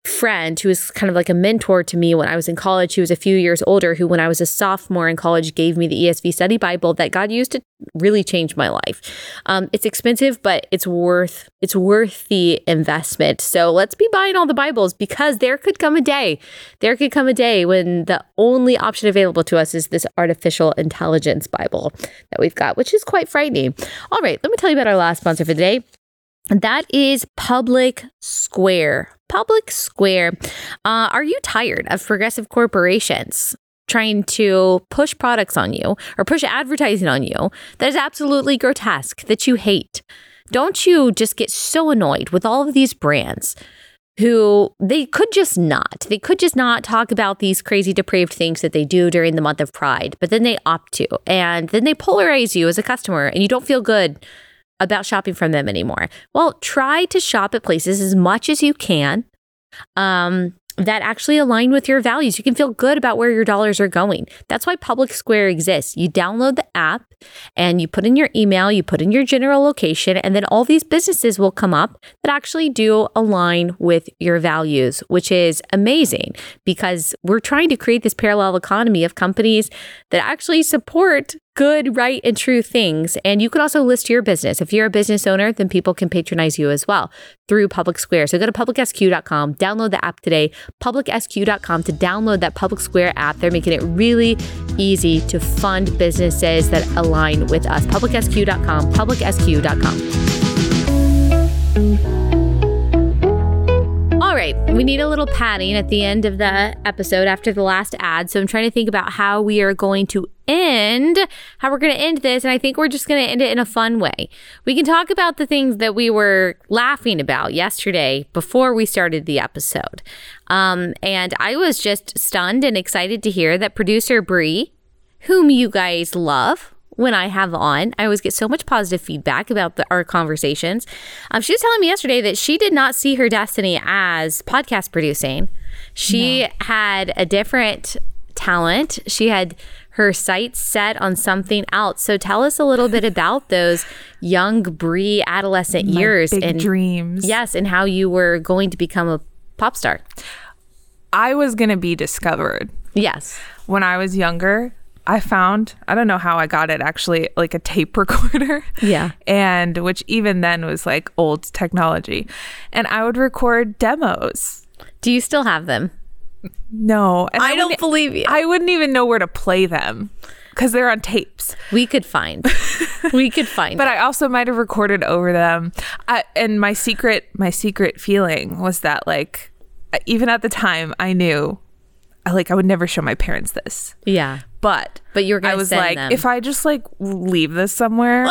friend who was kind of like a mentor to me when I was in college, who was a few years older, who, when I was a sophomore in college, gave me the ESV study Bible that God used to really change my life. Um, it's expensive, but it's worth it's worth the investment. So let's be buying all the Bibles because there could come a day, there could come a day when the only option available to us is this artificial intelligence Bible that we've got, which is quite frightening. All right, let me tell you about our last sponsor for the day. That is Public Square. Public Square. Uh, are you tired of progressive corporations trying to push products on you or push advertising on you that is absolutely grotesque, that you hate? Don't you just get so annoyed with all of these brands who they could just not. They could just not talk about these crazy depraved things that they do during the month of Pride, but then they opt to. And then they polarize you as a customer and you don't feel good about shopping from them anymore. Well, try to shop at places as much as you can. Um, that actually align with your values. You can feel good about where your dollars are going. That's why Public Square exists. You download the app and you put in your email, you put in your general location, and then all these businesses will come up that actually do align with your values, which is amazing because we're trying to create this parallel economy of companies that actually support good, right, and true things. And you can also list your business. If you're a business owner, then people can patronize you as well through Public Square. So go to publicsq.com, download the app today, publicsq.com to download that Public Square app. They're making it really easy to fund businesses that align with us. publicsq.com, publicsq.com. All right, we need a little padding at the end of the episode after the last ad. So I'm trying to think about how we are going to end, how we're going to end this. And I think we're just going to end it in a fun way. We can talk about the things that we were laughing about yesterday before we started the episode. Um, and I was just stunned and excited to hear that producer Bri, whom you guys love, when I have on. I always get so much positive feedback about the, our conversations. Um, she was telling me yesterday that she did not see her destiny as podcast producing. She no. had a different talent. She had her sights set on something else. So tell us a little bit about those young Bri adolescent My years and dreams. Yes, and how you were going to become a pop star. I was going to be discovered. Yes. When I was younger, I found, I don't know how I got it actually, like a tape recorder. Yeah. And which even then was like old technology. And I would record demos. Do you still have them? No. And I, I don't believe you. I wouldn't even know where to play them because they're on tapes. We could find. we could find. but it. I also might have recorded over them. I, and my secret, my secret feeling was that like, even at the time, I knew like I would never show my parents this. Yeah. But But you were gonna I was like, them. if I just like leave this somewhere,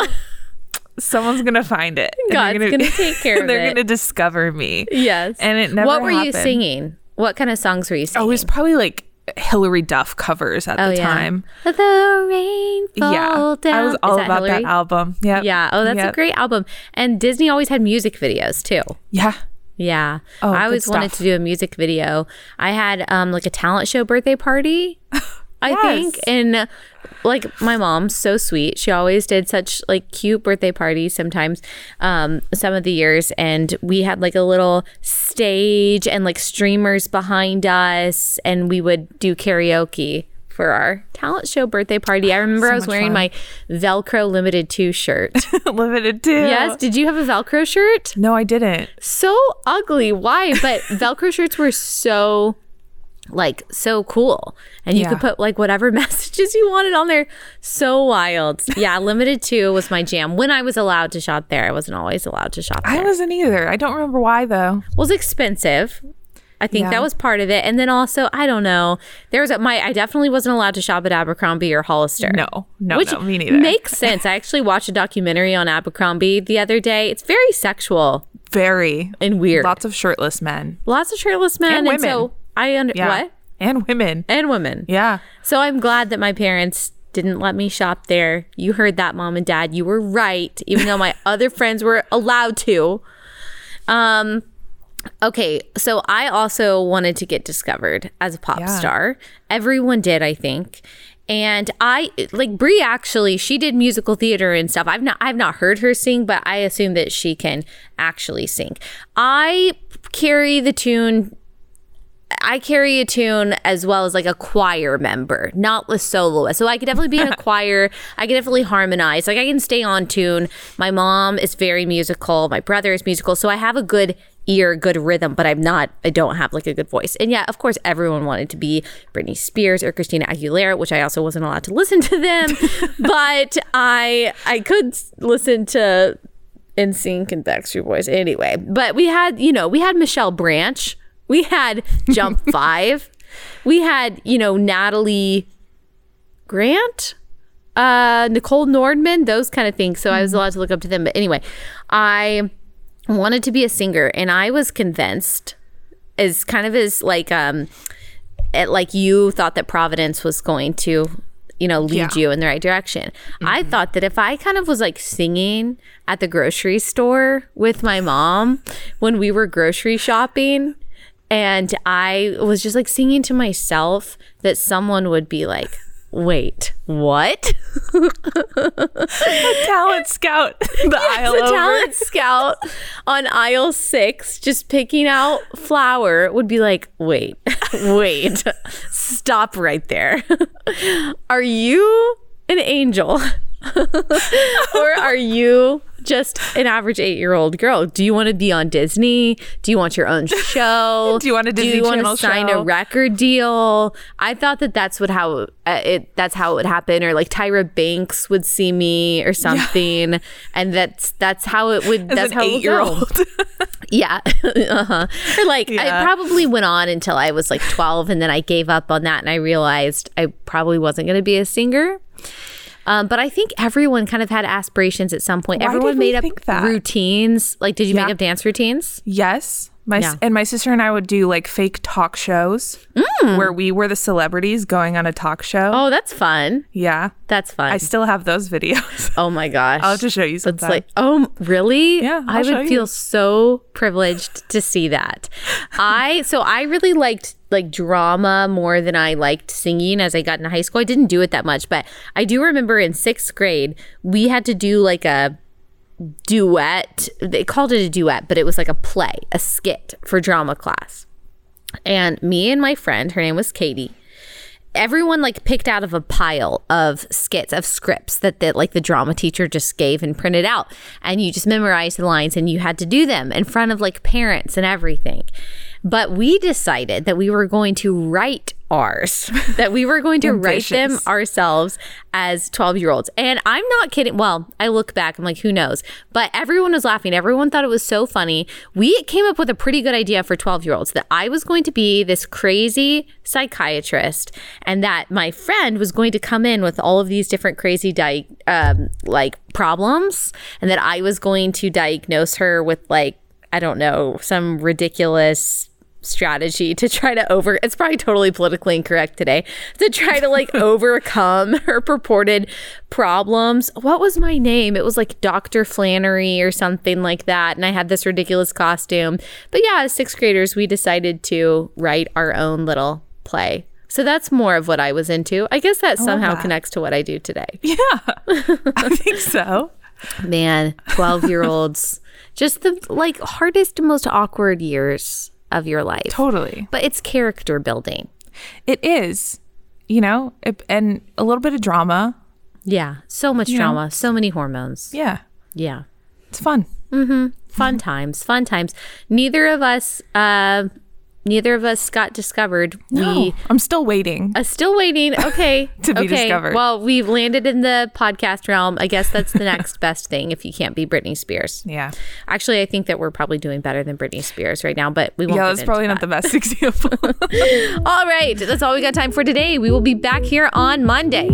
someone's gonna find it. and they're gonna take care of they're it. gonna discover me. Yes. And it never What were you singing? What kind of songs were you singing? Oh, it was probably like Hilary Duff covers at the time. The rain fall Yeah, down. I was all about Hilary? that album. Yeah, Yeah. Oh, that's a great album. And Disney always had music videos too. Yeah, Yeah. Oh, I always wanted to do a music video. I had um like a talent show birthday party. I Yes. think and like my mom's so sweet. She always did such like cute birthday parties sometimes um some of the years and we had like a little stage and like streamers behind us and we would do karaoke for our talent show birthday party. I remember I was wearing fun. my Velcro Limited Too shirt. Limited Too. yes, did you have a Velcro shirt? No, I didn't. so ugly. Why? But Velcro shirts were so like so cool. And you Yeah. could put like whatever messages you wanted on there. So wild. Yeah, Limited Too was my jam. When I was allowed to shop there. I wasn't always allowed to shop there. I wasn't either. I don't remember why though. It was expensive. I think Yeah. that was part of it. And then also, I don't know. There was a, my I definitely wasn't allowed to shop at Abercrombie or Hollister. No, no, Which no, me neither. makes sense. I actually watched a documentary on Abercrombie the other day. It's very sexual Very and weird. lots of shirtless men. Lots of shirtless men. And women. so I under Yeah, what? and women. And women. Yeah, So I'm glad that my parents didn't let me shop there. You heard that, mom and dad. You were right, even though my other friends were allowed to. Um, okay, so I also wanted to get discovered as a pop Yeah. star. Everyone did, I think. And I like Bri actually she did musical theater and stuff. I've not I've not heard her sing, but I assume that she can actually sing. I carry the tune I carry a tune as well as like a choir member, not the soloist. So I could definitely be in a choir. I can definitely harmonize. Like I can stay on tune. My mom is very musical. My brother is musical. So I have a good ear, good rhythm, but I'm not, I don't have like a good voice. And yeah, of course, everyone wanted to be Britney Spears or Christina Aguilera, which I also wasn't allowed to listen to them. but I, I could listen to NSYNC and Backstreet Boys anyway. But we had, you know, we had Michelle Branch. We had Jump Five. We had, you know, Natalie Grant, uh, Nicole Nordeman, those kind of things. So I was allowed to look up to them. But anyway, I wanted to be a singer and I was convinced as kind of as like um like you thought that Providence was going to you know lead Yeah. you in the right direction. I thought that if I kind of was like singing at the grocery store with my mom when we were grocery shopping and I was just like singing to myself that someone would be like, "Wait, what?" talent scout. The aisle the over. talent scout on aisle six, just picking out flour, would be like, wait, wait, stop right there. Are you an angel? or are you just an average eight year old girl? Do you want to be on Disney? Do you want your own show? Do you want a Do Disney you want Channel to sign show? a record deal? I thought that that's what how uh, it that's how it would happen, or like Tyra Banks would see me or something, and that's that's how it would. As that's how it would eight-year-old. Yeah. uh-huh. Or like Yeah. I probably went on until I was like 12 and then I gave up on that and I realized I probably wasn't going to be a singer. Um, but I think everyone kind of had aspirations at some point. Why everyone made up routines. Like, did you Yeah. make up dance routines? Yes. My s Yeah. and my sister and I would do like fake talk shows where we were the celebrities going on a talk show. Mm. Oh, that's fun. Yeah. That's fun. I still have those videos. oh my gosh. I'll have to show you It's like, oh, really? Yeah, I I'll show would feel so privileged to see that. I so I really liked like drama more than I liked singing as I got into high school. I didn't do it that much, but I do remember in sixth grade we had to do like a duet. They called it a duet, but it was like a play, a skit for drama class. And me and my friend, her name was Katie everyone like picked out of a pile of skits of scripts that the, like the drama teacher just gave and printed out and you just memorized the lines and you had to do them in front of like parents and everything but we decided that we were going to write ours that we were going to write them ourselves as 12 year olds. And I'm not kidding. Well, I look back, I'm like, who knows? But everyone was laughing. Everyone thought it was so funny. We came up with a pretty good idea for 12 year olds that I was going to be this crazy psychiatrist and that my friend was going to come in with all of these different crazy di- um, like problems and that I was going to diagnose her with like I don't know, some ridiculous strategy to try to over it's probably totally politically incorrect today to try to like overcome her purported problems. What was my name? It was like dr flannery or something like that and i had this ridiculous costume. But yeah as sixth graders we decided to write our own little play. So that's more of what i was into. I guess that somehow that. connects to what i do today. Yeah, I think so. man 12 year olds just the like hardest most awkward years of your life Totally. but it's character building It is, you know, it, and a little bit of drama. yeah so much know? drama so many hormones Yeah, yeah it's fun. Mm-hmm. Fun times fun times neither of us uh neither of us got discovered No, we I'm still waiting. uh, still waiting okay To be okay. discovered. well we've landed in the podcast realm i guess that's the next best thing if you can't be britney spears Yeah, actually i think that we're probably doing better than britney spears right now but we won't yeah, that's probably that. not the best example. All right, that's all we got time for today. We will be back here on Monday.